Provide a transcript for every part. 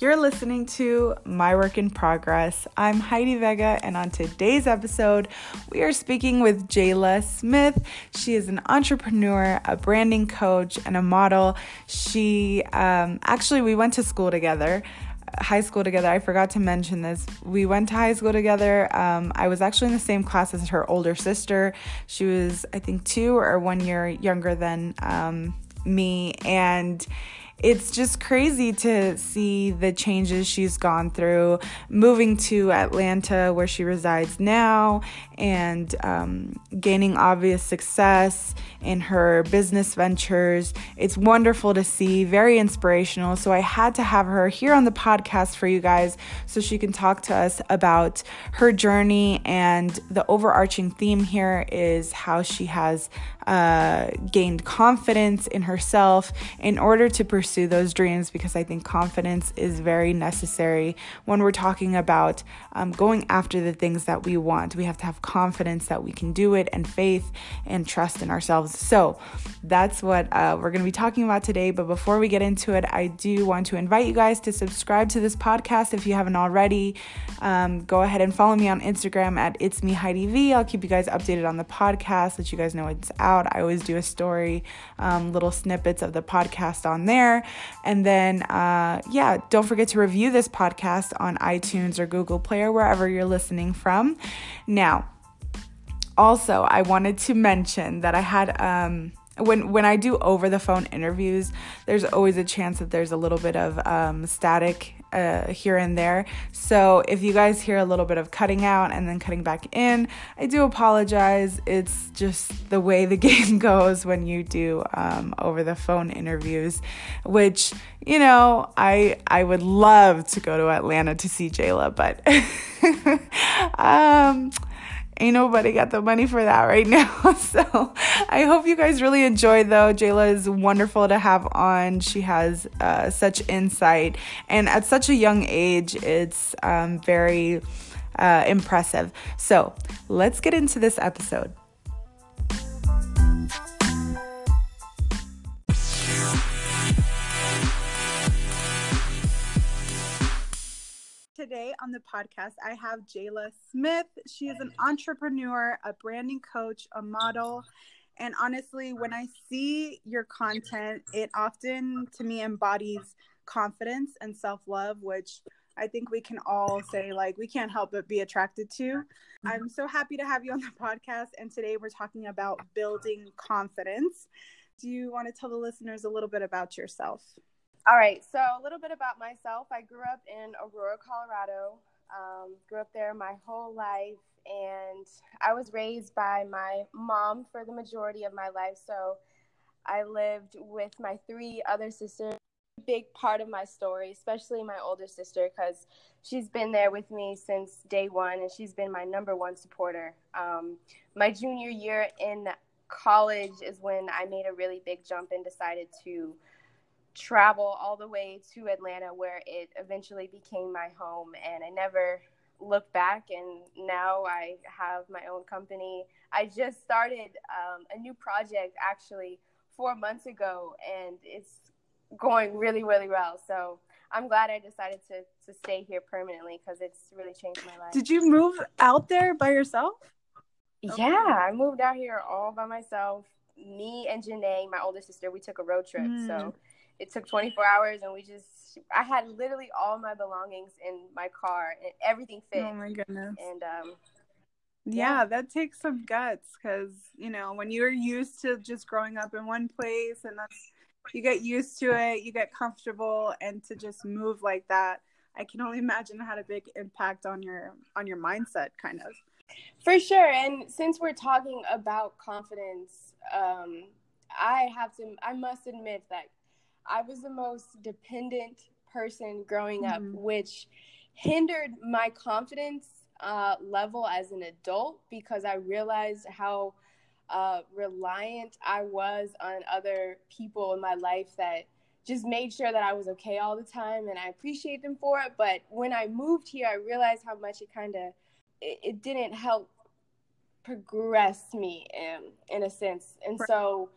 You're listening to My Work in Progress. I'm Heidi Vega, and on today's episode, we are speaking with Jayla Smith. She is an entrepreneur, a branding coach, and a model. She um, actually, we went to school together high school together. I forgot to mention this. We went to high school together. Um, I was actually in the same class as her older sister. She was, I think, two or one year younger than um, me. And it's just crazy to see the changes she's gone through. Moving to Atlanta, where she resides now, and um, gaining obvious success in her business ventures. It's wonderful to see, very inspirational. So, I had to have her here on the podcast for you guys so she can talk to us about her journey. And the overarching theme here is how she has uh, gained confidence in herself in order to pursue those dreams because I think confidence is very necessary when we're talking about um, going after the things that we want. We have to have confidence that we can do it and faith and trust in ourselves. So that's what uh, we're going to be talking about today. But before we get into it, I do want to invite you guys to subscribe to this podcast if you haven't already. Um, go ahead and follow me on Instagram at It's Me Heidi V. I'll keep you guys updated on the podcast, let you guys know it's out. I always do a story, um, little snippets of the podcast on there. And then, uh, yeah, don't forget to review this podcast on iTunes or Google Play or wherever you're listening from. Now, also, I wanted to mention that I had. Um, when when I do over the phone interviews, there's always a chance that there's a little bit of um, static uh, here and there. So if you guys hear a little bit of cutting out and then cutting back in, I do apologize. It's just the way the game goes when you do um, over the phone interviews, which you know I I would love to go to Atlanta to see Jayla, but um ain't nobody got the money for that right now. so I hope you guys really enjoy though. Jayla is wonderful to have on. She has uh, such insight, and at such a young age, it's um, very uh, impressive. So let's get into this episode. Today on the podcast, I have Jayla Smith. She is an entrepreneur, a branding coach, a model. And honestly, when I see your content, it often to me embodies confidence and self love, which I think we can all say, like, we can't help but be attracted to. I'm so happy to have you on the podcast. And today we're talking about building confidence. Do you want to tell the listeners a little bit about yourself? All right, so a little bit about myself. I grew up in Aurora, Colorado. Um, grew up there my whole life, and I was raised by my mom for the majority of my life. So I lived with my three other sisters. Big part of my story, especially my older sister, because she's been there with me since day one, and she's been my number one supporter. Um, my junior year in college is when I made a really big jump and decided to travel all the way to Atlanta, where it eventually became my home. And I never looked back. And now I have my own company. I just started um, a new project actually four months ago, and it's going really, really well. So I'm glad I decided to to stay here permanently because it's really changed my life. Did you move out there by yourself? Yeah, I moved out here all by myself. Me and Janae, my older sister, we took a road trip. Mm. So it took 24 hours and we just i had literally all my belongings in my car and everything fit oh my goodness. And um yeah, yeah. that takes some guts because you know when you're used to just growing up in one place and that's you get used to it you get comfortable and to just move like that i can only imagine it had a big impact on your on your mindset kind of. For sure and since we're talking about confidence um i have to i must admit that I was the most dependent person growing up, mm-hmm. which hindered my confidence uh, level as an adult because I realized how uh, reliant I was on other people in my life that just made sure that I was okay all the time, and I appreciate them for it. But when I moved here, I realized how much it kind of it, it, didn't help progress me in in a sense. And so,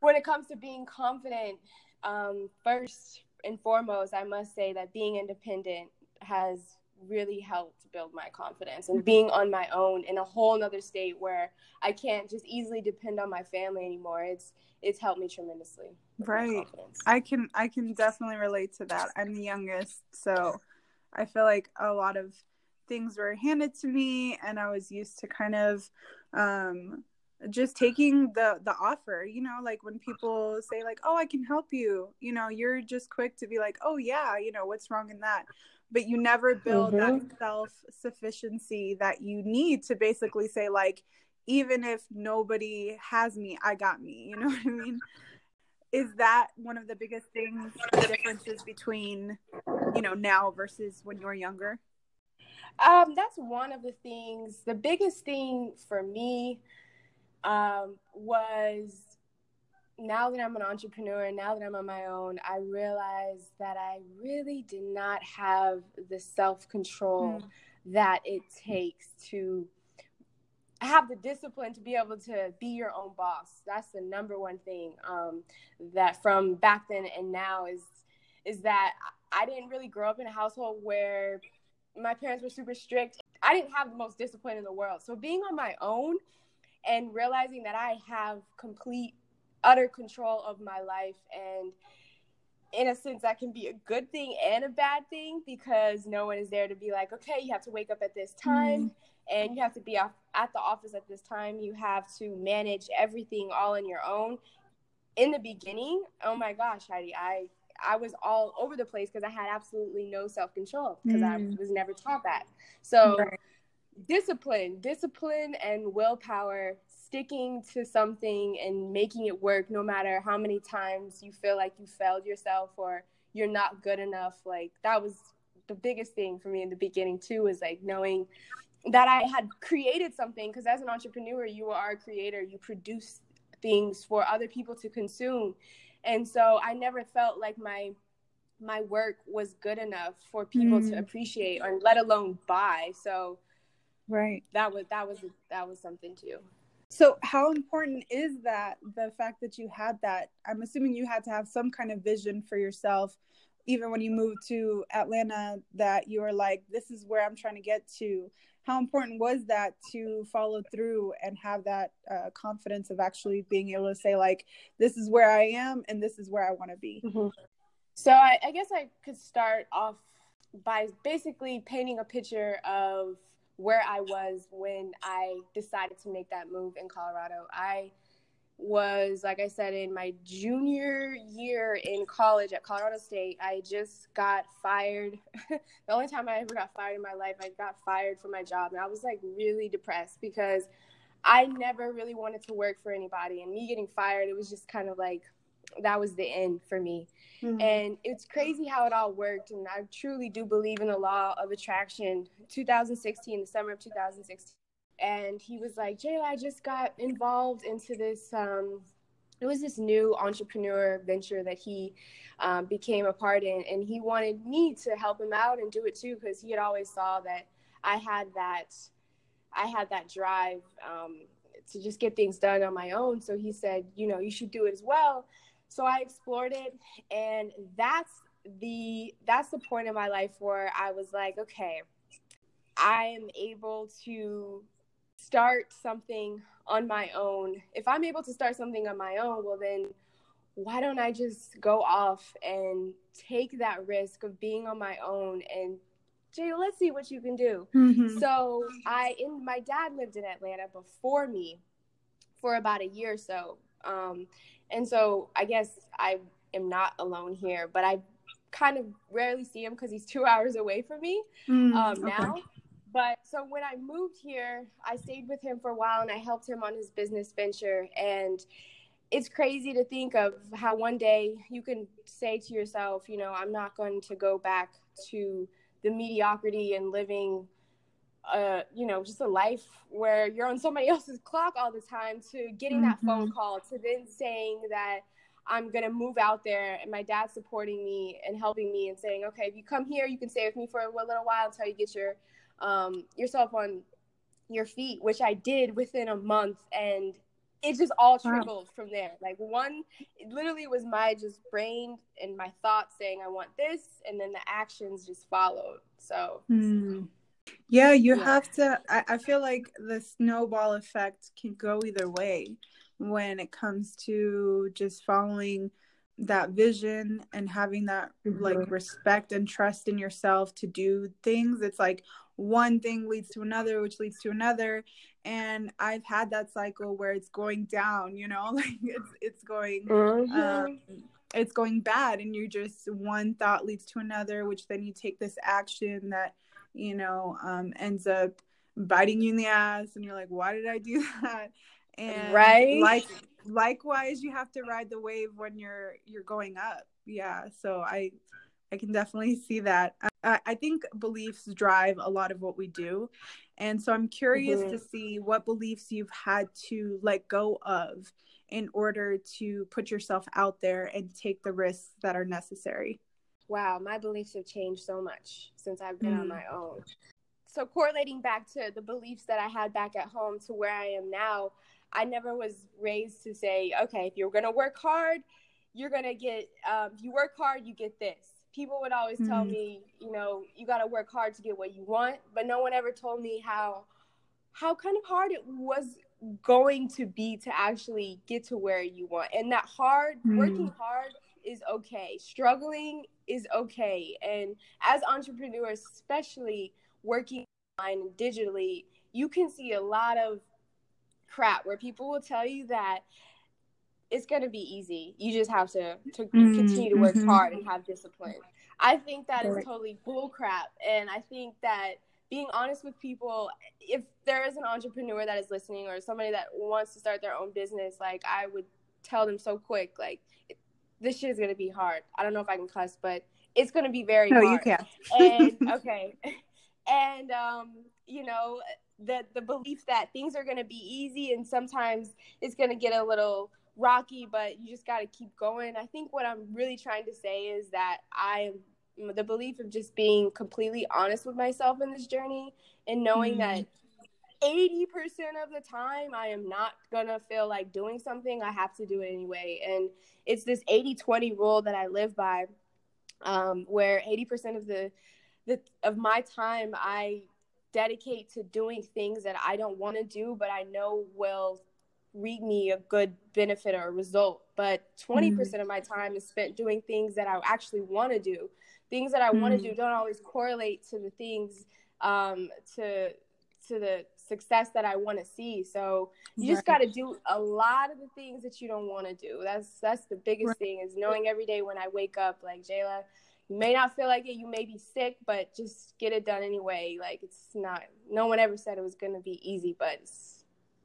when it comes to being confident um, first and foremost, I must say that being independent has really helped build my confidence and being on my own in a whole nother state where I can't just easily depend on my family anymore. It's it's helped me tremendously. Right. I can I can definitely relate to that. I'm the youngest, so I feel like a lot of things were handed to me and I was used to kind of um just taking the the offer you know like when people say like oh i can help you you know you're just quick to be like oh yeah you know what's wrong in that? But you never build mm-hmm. that self sufficiency that you need to basically say like even if nobody has me i got me you know what i mean? Is that one of the biggest things the differences between you know now versus when you were younger? Um that's one of the things. The biggest thing for me um was now that I'm an entrepreneur, now that I'm on my own, I realized that I really did not have the self control mm. that it takes to have the discipline to be able to be your own boss. That's the number one thing um, that from back then and now is is that I didn't really grow up in a household where my parents were super strict. I didn't have the most discipline in the world. So being on my own and realizing that I have complete utter control of my life. And in a sense that can be a good thing and a bad thing because no one is there to be like okay you have to wake up at this time mm and you have to be off at the office at this time. You have to manage everything all on your own. In the beginning oh my gosh heidi i i was all over the place because i had absolutely no self-control because mm. i was never taught that. So right. Discipline discipline and willpower sticking to something and making it work no matter how many times you feel like you failed yourself or you're not good enough. Like that was the biggest thing for me in the beginning too was like knowing that I had created something. Because as an entrepreneur you are a creator. You produce things for other people to consume. And so I never felt like my my work was good enough for people mm. to appreciate or let alone buy. So right that was that was that was something too so, how important is that the fact that you had that? I'm assuming you had to have some kind of vision for yourself, even when you moved to Atlanta, that you were like, this is where I'm trying to get to. How important was that to follow through and have that uh, confidence of actually being able to say, like, this is where I am and this is where I want to be? Mm-hmm. So, I, I guess I could start off by basically painting a picture of where I was when I decided to make that move in Colorado. I was, like I said, in my junior year in college at Colorado State. I just got fired. the only time I ever got fired in my life, I got fired from my job. And I was like really depressed because I never really wanted to work for anybody. And me getting fired, it was just kind of like, that was the end for me. Mm-hmm. And it's crazy how it all worked. And I truly do believe in the law of attraction. 2016, the summer of 2016. And he was like, Jayla, I just got involved into this. Um, it was this new entrepreneur venture that he um, became a part in. And he wanted me to help him out and do it too, because he had always saw that I had that. I had that drive um, to just get things done on my own. So he said, you know, you should do it as well. So I explored it and that's the that's the point in my life where I was like, okay, I am able to start something on my own. If I'm able to start something on my own, well then why don't I just go off and take that risk of being on my own and Jay, let's see what you can do. Mm-hmm. So I in my dad lived in Atlanta before me for about a year or so. Um, and so I guess I am not alone here, but I kind of rarely see him because he's two hours away from me mm, um, now. But so when I moved here, I stayed with him for a while and I helped him on his business venture. And it's crazy to think of how one day you can say to yourself, you know, I'm not going to go back to the mediocrity and living uh, you know, just a life where you're on somebody else's clock all the time to getting mm-hmm. that phone mm-hmm. call to then saying that I'm gonna move out there and my dad's supporting me and helping me and saying, okay, if you come here, you can stay with me for a little while until you get your um, yourself on your feet, which I did within a month. And it just all trickled wow. from there. Like one, it literally was my just brain and my thoughts saying I want this, and then the actions just followed. So. Mm. Yeah, you yeah. have to. I, I feel like the snowball effect can go either way when it comes to just following that vision and having that mm-hmm. like respect and trust in yourself to do things. It's like one thing leads to another, which leads to another. And I've had that cycle where it's going down, you know, like it's it's going mm-hmm. um, it's going bad and you just one thought leads to another, which then you take this action that, you know, um, ends up biting you in the ass and you're like, why did I do that? And right like likewise you have to ride the wave when you're you're going up. Yeah. So I I can definitely see that. I, I think beliefs drive a lot of what we do. And so I'm curious mm-hmm. to see what beliefs you've had to let go of in order to put yourself out there and take the risks that are necessary. Wow, my beliefs have changed so much since I've been mm. on my own. So, correlating back to the beliefs that I had back at home to where I am now, I never was raised to say, okay, if you're going to work hard, you're going to get, um, if you work hard, you get this people would always mm-hmm. tell me, you know, you got to work hard to get what you want, but no one ever told me how how kind of hard it was going to be to actually get to where you want. And that hard mm-hmm. working hard is okay. Struggling is okay. And as entrepreneurs, especially working online digitally, you can see a lot of crap where people will tell you that it's going to be easy. You just have to, to mm-hmm. continue to work mm-hmm. hard and have discipline. I think that is totally bullcrap. And I think that being honest with people, if there is an entrepreneur that is listening or somebody that wants to start their own business, like I would tell them so quick, like, this shit is going to be hard. I don't know if I can cuss, but it's going to be very hard. no, hard. you can. and okay. And, um, you know, the, the belief that things are going to be easy and sometimes it's going to get a little rocky, but you just got to keep going. I think what I'm really trying to say is that I am the belief of just being completely honest with myself in this journey and knowing mm-hmm. that 80% of the time I am not going to feel like doing something. I have to do it anyway. And it's this 80 20 rule that I live by, um, where 80% of the, the of my time I dedicate to doing things that I don't want to do, but I know will read me a good benefit or a result. But 20% mm. percent mm of my time is spent doing things that I actually want to do. Things that I mm. want to do don't always correlate to the things um, to to the success that I want to see. So you right. just got to do a lot of the things that you don't want to do. That's that's the biggest right. thing is knowing every day when I wake up, like Jayla, you may not feel like it, you may be sick, but just get it done anyway. Like it's not. No one ever said it was gonna be easy, but it's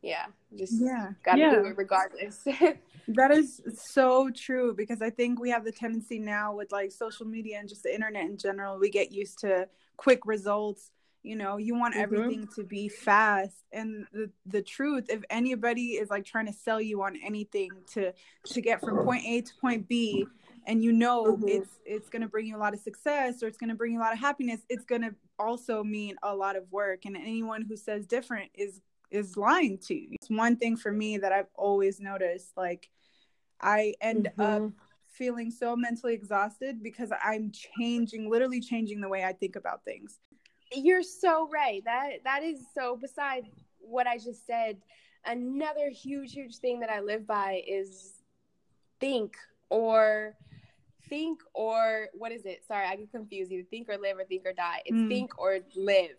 yeah just yeah gotta yeah. do it regardless that is so true because i think we have the tendency now with like social media and just the internet in general we get used to quick results you know you want mm-hmm. everything to be fast and the the truth if anybody is like trying to sell you on anything to to get from point a to point b and you know mm-hmm. it's it's going to bring you a lot of success or it's going to bring you a lot of happiness it's going to also mean a lot of work and anyone who says different is is lying to you. It's one thing for me that I've always noticed. Like, I end mm-hmm. up feeling so mentally exhausted because I'm changing, literally changing the way I think about things. You're so right. That that is so. Beside what I just said, another huge, huge thing that I live by is think or think or what is it? Sorry, I get confused. Either think or live or think or die. It's mm. think or live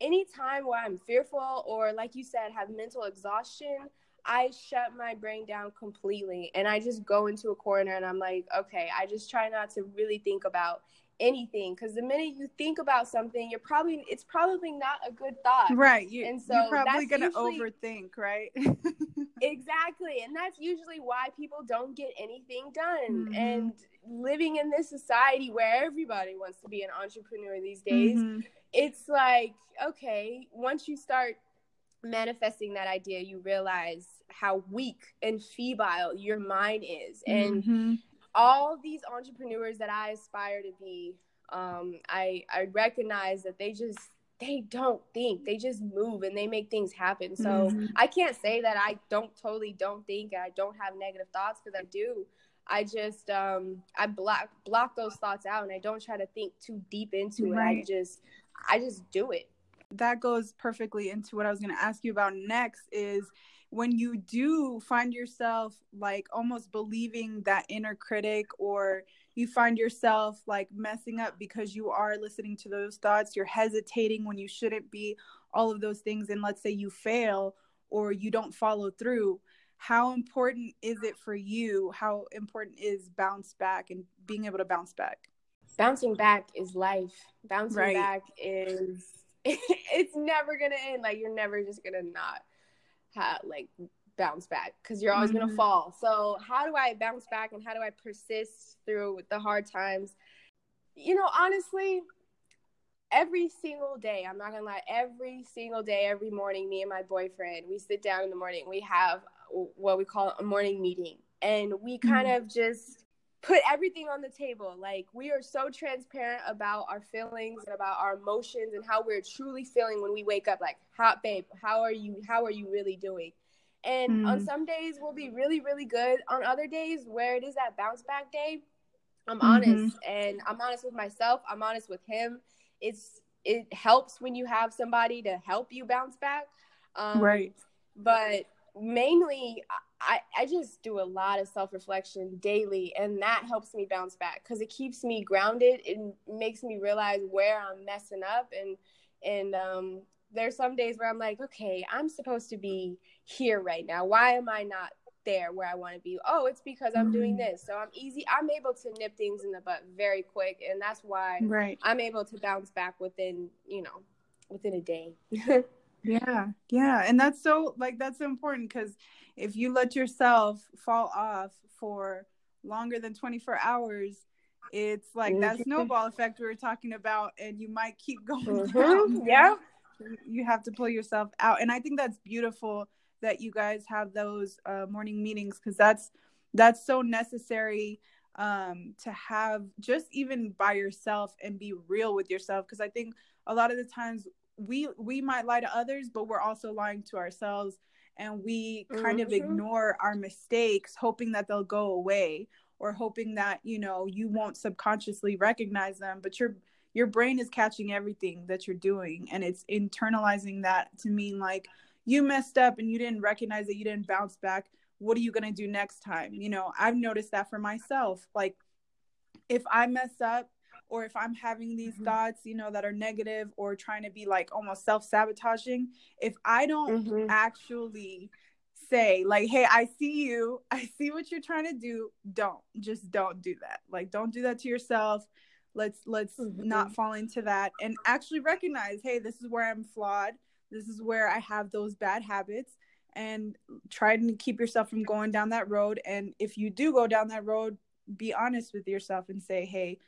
Any time where I'm fearful or, like you said, have mental exhaustion, I shut my brain down completely and I just go into a corner and I'm like, okay, I just try not to really think about anything because the minute you think about something, you're probably it's probably not a good thought, right? You, and so you're probably gonna usually, overthink, right? exactly, and that's usually why people don't get anything done. Mm-hmm. And living in this society where everybody wants to be an entrepreneur these days, mm-hmm. it's like okay, once you start manifesting that idea, you realize how weak and feeble your mind is, and mm-hmm all these entrepreneurs that I aspire to be, um, I I recognize that they just they don't think. They just move and they make things happen. So Mhm. i can't say that i don't totally don't think and i don't have negative thoughts because i do. I just um i block block those thoughts out and i don't try to think too deep into it. I just i just do it. That goes perfectly into what I was going to ask you about next is when you do find yourself like almost believing that inner critic or you find yourself like messing up because you are listening to those thoughts you're hesitating when you shouldn't be all of those things and let's say you fail or you don't follow through how important is it for you? How important is bounce back and being able to bounce back? Bouncing back is life. Bouncing Right. back is it's never gonna end. Like you're never just gonna not have like bounce back because you're always Mhm. gonna fall so how do i bounce back and how do i persist through the hard times you know honestly every single day i'm not gonna lie every single day every morning me and my boyfriend we sit down in the morning we have what we call a morning meeting and we kind Mhm. of just put everything on the table. Like we are so transparent about our feelings and about our emotions and how we're truly feeling when we wake up like how babe how are you how are you really doing? And on Mm. some days we'll be really really good. On other days where it is that bounce back day i'm Mhm. honest and i'm honest with myself i'm honest with him. It's it helps when you have somebody to help you bounce back um, right. but mainly I, I just do a lot of self-reflection daily and that helps me bounce back because it keeps me grounded. It makes me realize where i'm messing up and and um, there's some days where i'm like okay i'm supposed to be here right now. Why am i not there where i want to be? Oh it's because i'm doing Mhm. this. So i'm easy i'm able to nip things in the butt very quick and that's why right. I'm able to bounce back within you know within a day Yeah, yeah, and that's so like that's so important because if you let yourself fall off for longer than 24 hours, it's like that Mhm. snowball effect we were talking about, and you might keep going Mhm, down. yeah. you have to pull yourself out, and I think that's beautiful that you guys have those uh, morning meetings because that's that's so necessary um to have just even by yourself and be real with yourself because i think a lot of the times we we might lie to others but we're also lying to ourselves and we kind of Mhm. ignore our mistakes hoping that they'll go away or hoping that you know you won't subconsciously recognize them. But your your brain is catching everything that you're doing and it's internalizing that to mean like you messed up and you didn't recognize that you didn't bounce back. What are you going to do next time? You know i've noticed that for myself. Like if i mess up or if i'm having these Mhm. thoughts you know that are negative or trying to be like almost self-sabotaging if i don't Mhm. actually say like hey i see you i see what you're trying to do don't just don't do that like don't do that to yourself let's let's Mhm. not fall into that and actually recognize hey this is where i'm flawed this is where i have those bad habits and try to keep yourself from going down that road and if you do go down that road be honest with yourself and say hey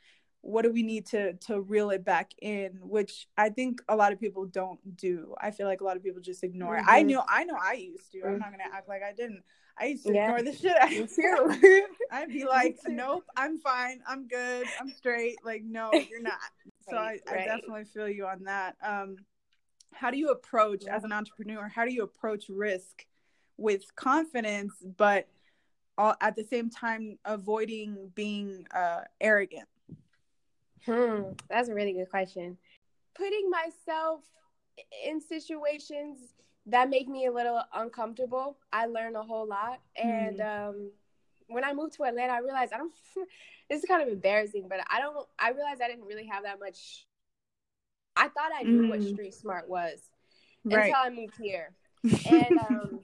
what do we need to to reel it back in which i think a lot of people don't do. I feel like a lot of people just ignore it. I knew i know i used to. I'm not gonna act like i didn't. I used to Yeah. ignore the shit of too. i'd be like nope i'm fine. I'm good. I'm straight. Like no you're not. So Right, I, I right. definitely feel you on that. Um how do you approach as an entrepreneur how do you approach risk with confidence but all, at the same time avoiding being uh arrogant Hmm, that's a really good question. Putting myself in situations that make me a little uncomfortable, I learn a whole lot. And um, when I moved to Atlanta, I realized I don't. this is kind of embarrassing, but I don't. I realized I didn't really have that much. I thought I knew what Mm. street smart was right until I moved here. and um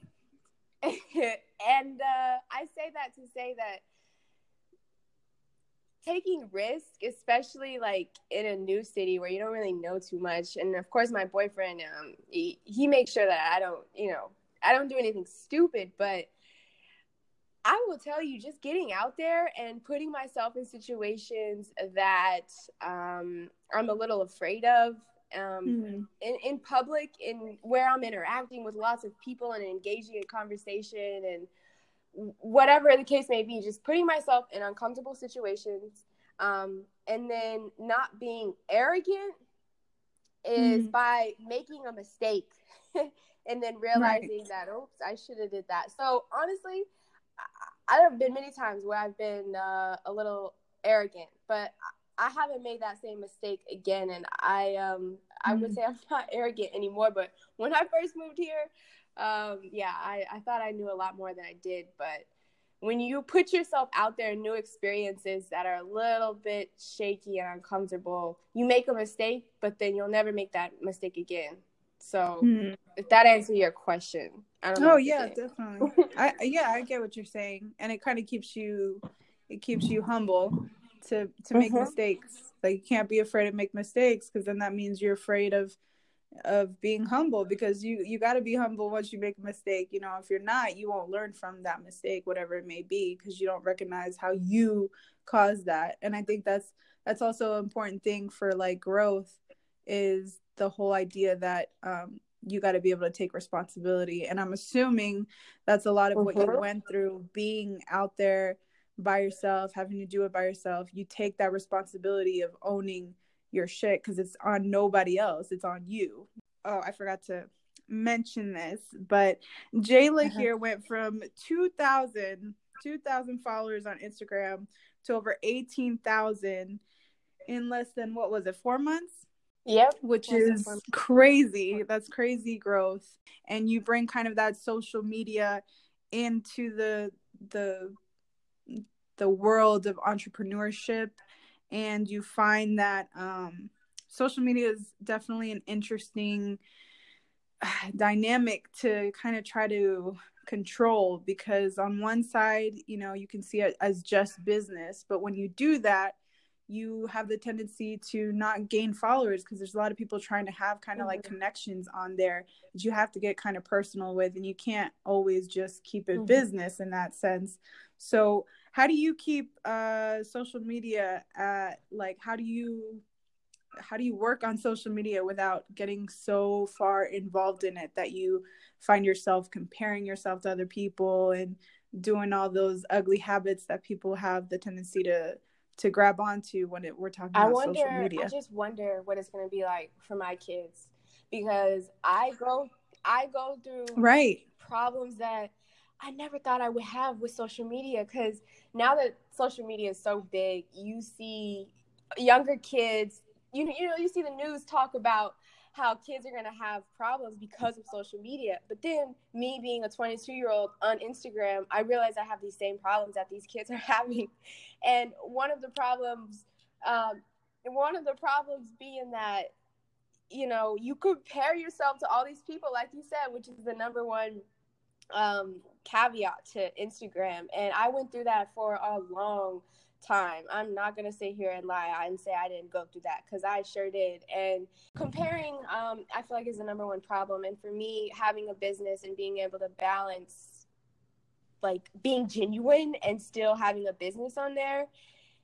and uh i say that to say that taking risk especially like in a new city where you don't really know too much and of course my boyfriend um he, he makes sure that i don't you know i don't do anything stupid but i will tell you just getting out there and putting myself in situations that um i'm a little afraid of um Mm. in, in public in where i'm interacting with lots of people and engaging in conversation and whatever the case may be just putting myself in uncomfortable situations um, and then not being arrogant is mm. by making a mistake and then realizing right. that oops i should have did that so honestly I, I have been many times where i've been uh, a little arrogant but i haven't made that same mistake again and i um i would mm. say i'm not arrogant anymore but when i first moved here um yeah i i thought i knew a lot more than i did but when you put yourself out there in new experiences that are a little bit shaky and uncomfortable, you make a mistake, but then you'll never make that mistake again. So mm-hmm. if that answers your question, I don't know. Oh yeah, definitely. I yeah, I get what you're saying, and it kind of keeps you, it keeps you humble to to make mm-hmm. mistakes. Like you can't be afraid to make mistakes because then that means you're afraid of of being humble because you you got to be humble once you make a mistake you know if you're not you won't learn from that mistake whatever it may be because you don't recognize how you caused that. And i think that's that's also an important thing for like growth is the whole idea that um, you got to be able to take responsibility. And i'm assuming that's a lot of what you mm-hmm. went through being out there by yourself having to do it by yourself. You take that responsibility of owning your shit because it's on nobody else. It's on you. Oh, I forgot to mention this, but Jayla uh-huh. here went from 2,000 2,000 followers on Instagram to over 18,000 in less than what was it, four months? Yep. Which is crazy. That's crazy growth. And you bring kind of that social media into the the the world of entrepreneurship and you find that um, social media is definitely an interesting dynamic to kind of try to control because on one side you know you can see it as just business but when you do that you have the tendency to not gain followers because there's a lot of people trying to have kind of mm-hmm. like connections on there that you have to get kind of personal with and you can't always just keep it mm-hmm. business in that sense so how do you keep uh, social media at like how do you how do you work on social media without getting so far involved in it that you find yourself comparing yourself to other people and doing all those ugly habits that people have the tendency to to grab onto when it, we're talking I about wonder, social media. I just wonder what it's going to be like for my kids because I go I go through right problems that I never thought I would have with social media because now that social media is so big, you see younger kids, you you know, you see the news talk about how kids are going to have problems because of social media. But then me being a 22 year old on Instagram, I realize I have these same problems that these kids are having. And one of the problems, um, one of the problems being that, you know, you compare yourself to all these people, like you said, which is the number one um, caveat to Instagram. And I went through that for a long time. I'm not gonna sit here and lie and say I didn't go through that because I sure did. And comparing, um, I feel like is the number one problem. And for me, having a business and being able to balance, like being genuine and still having a business on there,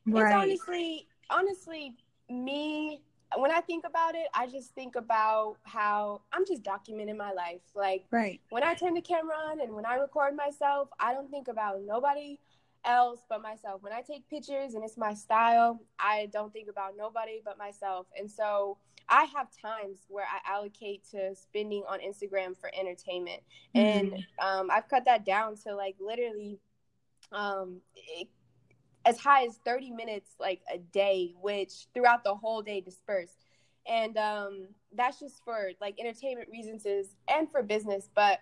right. it's honestly, honestly, me when I think about it, I just think about how I'm just documenting my life. Like right. when I turn the camera on and when I record myself, I don't think about nobody else but myself. When I take pictures and it's my style, I don't think about nobody but myself. And so I have times where I allocate to spending on Instagram for entertainment. Mm-hmm. And um, I've cut that down to like literally um, it, as high as 30 minutes like a day which throughout the whole day dispersed and um, that's just for like entertainment reasons and for business but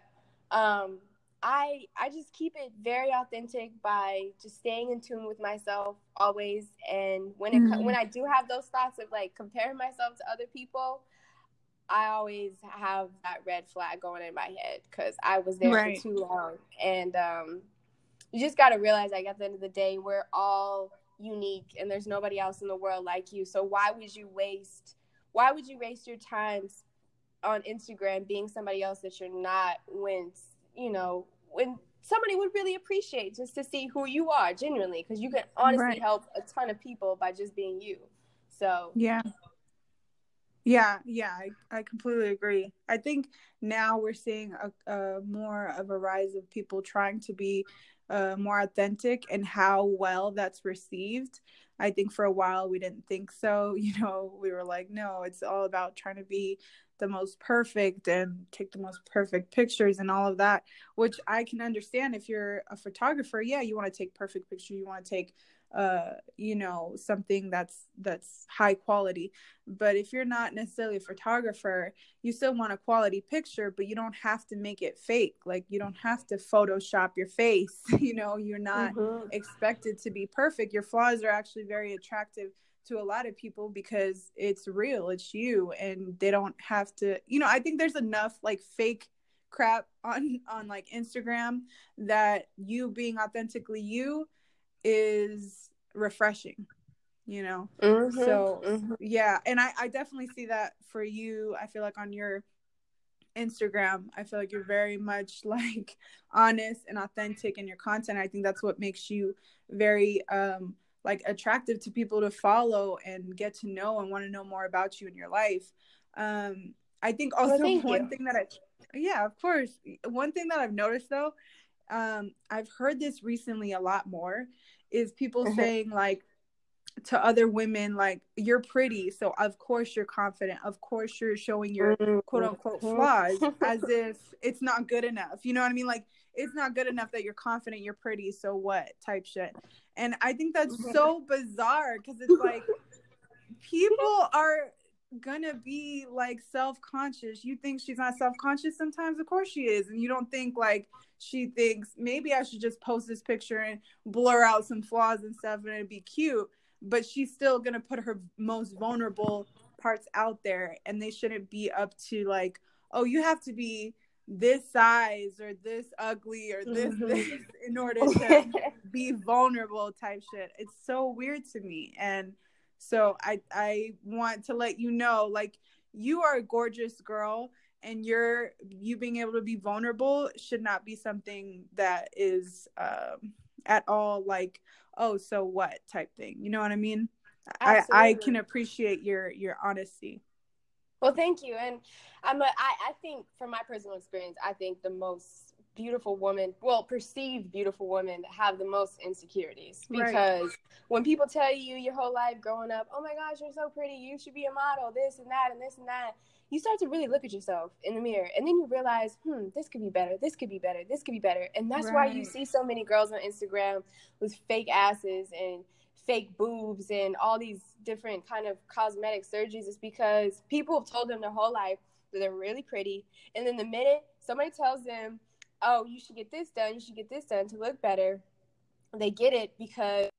um, i i just keep it very authentic by just staying in tune with myself always and when it mm-hmm. when i do have those thoughts of like comparing myself to other people i always have that red flag going in my head because i was there right. for too long and um, you just got to realize like at the end of the day we're all unique and there's nobody else in the world like you so why would you waste why would you waste your time on instagram being somebody else that you're not when you know when somebody would really appreciate just to see who you are genuinely because you can honestly right. help a ton of people by just being you so yeah yeah, yeah, I, I completely agree. I think now we're seeing a, a more of a rise of people trying to be uh, more authentic and how well that's received. I think for a while we didn't think so. You know, we were like, no, it's all about trying to be the most perfect and take the most perfect pictures and all of that, which I can understand if you're a photographer. Yeah, you want to take perfect picture, you want to take uh you know something that's that's high quality. But if you're not necessarily a photographer you still want a quality picture but you don't have to make it fake. Like you don't have to photoshop your face you know you're not mm-hmm. expected to be perfect. Your flaws are actually very attractive to a lot of people because it's real it's you and they don't have to you know i think there's enough like fake crap on on like instagram that you being authentically you is refreshing you know? Mm-hmm, so mm-hmm. yeah and I, I definitely see that for you. I feel like on your instagram i feel like you're very much like honest and authentic in your content. I think that's what makes you very um like attractive to people to follow and get to know and want to know more about you in your life. Um i think also well, one you. thing that i yeah of course. One thing that i've noticed though um i've heard this recently a lot more is people mm-hmm. saying like to other women like you're pretty so of course you're confident. Of course you're showing your mm-hmm. quote unquote flaws as if it's not good enough. You know what i mean? Like it's not good enough that you're confident you're pretty so what type shit. And i think that's mm-hmm. so bizarre because it's like people are gonna be like self-conscious. You think she's not self-conscious sometimes? Of course she is. And you don't think like she thinks maybe i should just post this picture and blur out some flaws and stuff and it'd be cute but she's still gonna put her most vulnerable parts out there and they shouldn't be up to like oh you have to be this size or this ugly or this mm-hmm. this in order to be vulnerable type shit. It's so weird to me. And so I I want to let you know like you are a gorgeous girl and you're you being able to be vulnerable should not be something that is um, at all like oh so what? type thing you know what i mean? I, I can appreciate your your honesty. Well thank you and i'm a I, I think from my personal experience i think the most beautiful woman, well, perceived beautiful women that have the most insecurities because right. when people tell you your whole life growing up, oh my gosh, you're so pretty, you should be a model, this and that, and this and that, you start to really look at yourself in the mirror and then you realize, hmm, this could be better, this could be better, this could be better. And that's right. why you see so many girls on Instagram with fake asses and fake boobs and all these different kind of cosmetic surgeries is because people have told them their whole life that they're really pretty and then the minute somebody tells them oh, you should get this done, you should get this done to look better. They get it because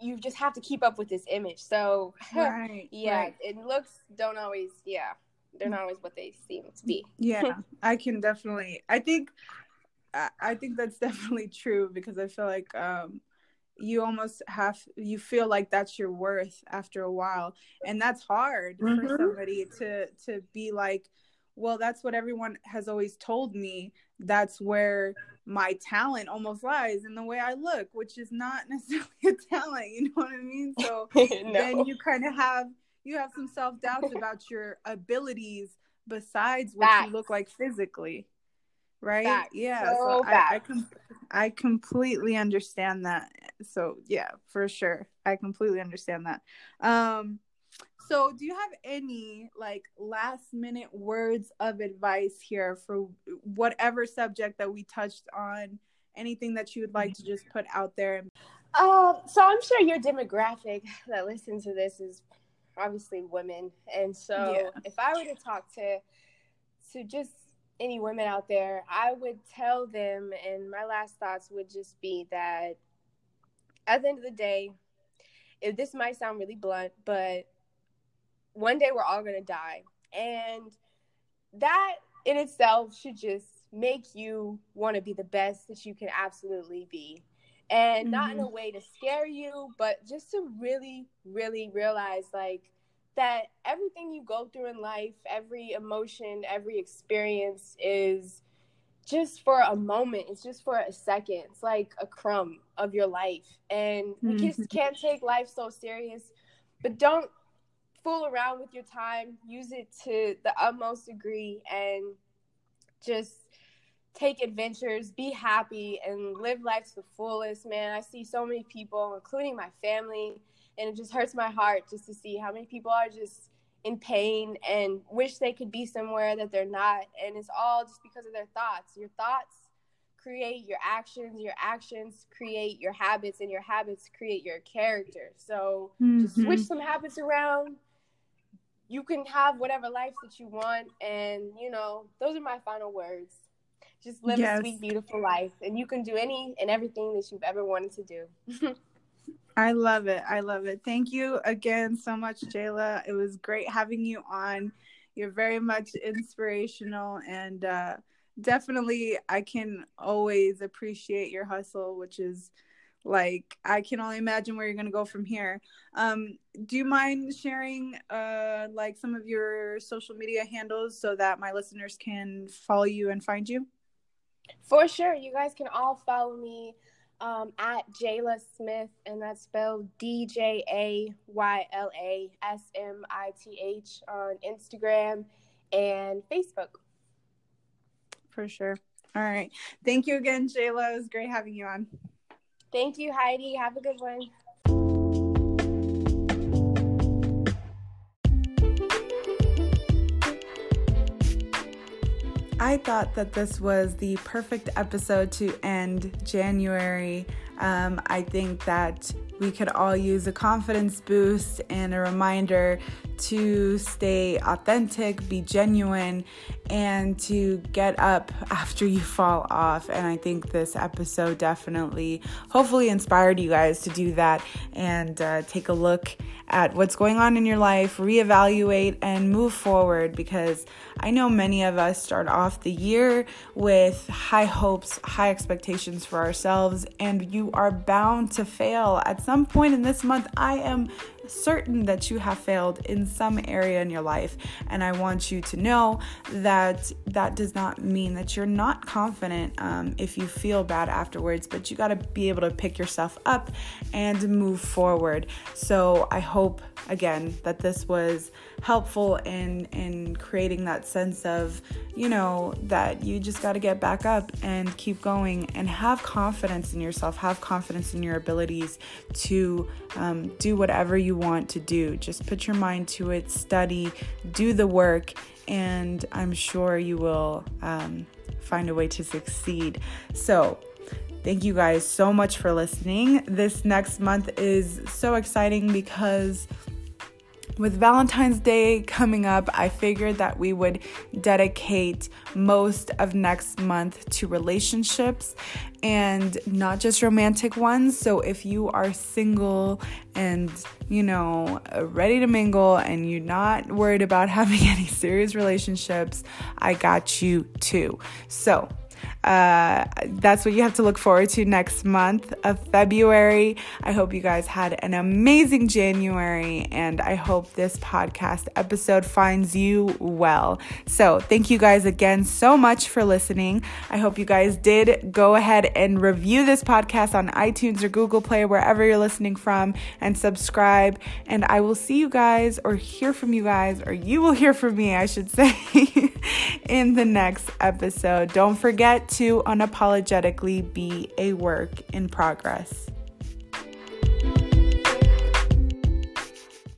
you just have to keep up with this image. So, right, yeah, right. it looks don't always, yeah, they're not always what they seem to be. yeah, I can definitely. I think, I think that's definitely true because I feel like um, you almost have you feel like that's your worth after a while, and that's hard mm-hmm. for somebody to to be like well that's what everyone has always told me that's where my talent almost lies in the way i look which is not necessarily a talent you know what i mean so no. then you kind of have you have some self-doubts about your abilities besides what Facts. you look like physically right Facts. yeah so, so I, I, com- I completely understand that so yeah for sure i completely understand that um so, do you have any like last minute words of advice here for whatever subject that we touched on? Anything that you would like to just put out there? Uh, so I'm sure your demographic that listens to this is obviously women, and so yeah. if I were to talk to to just any women out there, I would tell them, and my last thoughts would just be that at the end of the day, if this might sound really blunt, but one day we're all going to die. And that in itself should just make you want to be the best that you can absolutely be. And mm-hmm. not in a mm-hmm. way to scare you, but just to really, really realize like that everything you go through in life, every emotion, every experience is just for a moment. It's just for a second. It's like a crumb of your life. And mm-hmm. we just can't take life so serious. But don't fool around with your time, use it to the utmost degree, and just take adventures, be happy, and live life to the fullest. Man, I see so many people, including my family, and it just hurts my heart just to see how many people are just in pain and wish they could be somewhere that they're not. And it's all just because of their thoughts. Your thoughts create your actions, your actions create your habits, and your habits create your character. So mm-hmm. just switch some habits around. You can have whatever life that you want. And, you know, those are my final words. Just live yes. a sweet, beautiful life. And you can do any and everything that you've ever wanted to do. I love it. I love it. Thank you again so much, Jayla. It was great having you on. You're very much inspirational and uh, definitely I can always appreciate your hustle, which is like I can only imagine where you're gonna go from here. Um, do you mind sharing uh, like some of your social media handles so that my listeners can follow you and find you? For sure. You guys can all follow me um, at Jayla Smith, and that's spelled D J A Y L A S M I T H on Instagram and Facebook. For sure. All right. Thank you again, Jayla. It was great having you on. Thank you, Heidi. Have a good one. I thought that this was the perfect episode to end January. Um, I think that we could all use a confidence boost and a reminder to stay authentic, be genuine, and to get up after you fall off. And I think this episode definitely, hopefully, inspired you guys to do that and uh, take a look at what's going on in your life, reevaluate, and move forward because I know many of us start off the year with high hopes, high expectations for ourselves, and you are bound to fail. At some point in this month, I am certain that you have failed in some area in your life. And I want you to know that that does not mean that you're not confident um, if you feel bad afterwards, but you got to be able to pick yourself up and move forward. So I hope, again, that this was helpful in in creating that sense of you know that you just got to get back up and keep going and have confidence in yourself have confidence in your abilities to um, do whatever you want to do just put your mind to it study do the work and i'm sure you will um, find a way to succeed so Thank you guys so much for listening. This next month is so exciting because with Valentine's Day coming up, I figured that we would dedicate most of next month to relationships and not just romantic ones. So if you are single and, you know, ready to mingle and you're not worried about having any serious relationships, I got you too. So, uh, that's what you have to look forward to next month of February. I hope you guys had an amazing January, and I hope this podcast episode finds you well. So, thank you guys again so much for listening. I hope you guys did go ahead and review this podcast on iTunes or Google Play, wherever you're listening from, and subscribe. And I will see you guys or hear from you guys, or you will hear from me, I should say, in the next episode. Don't forget to unapologetically be a work in progress.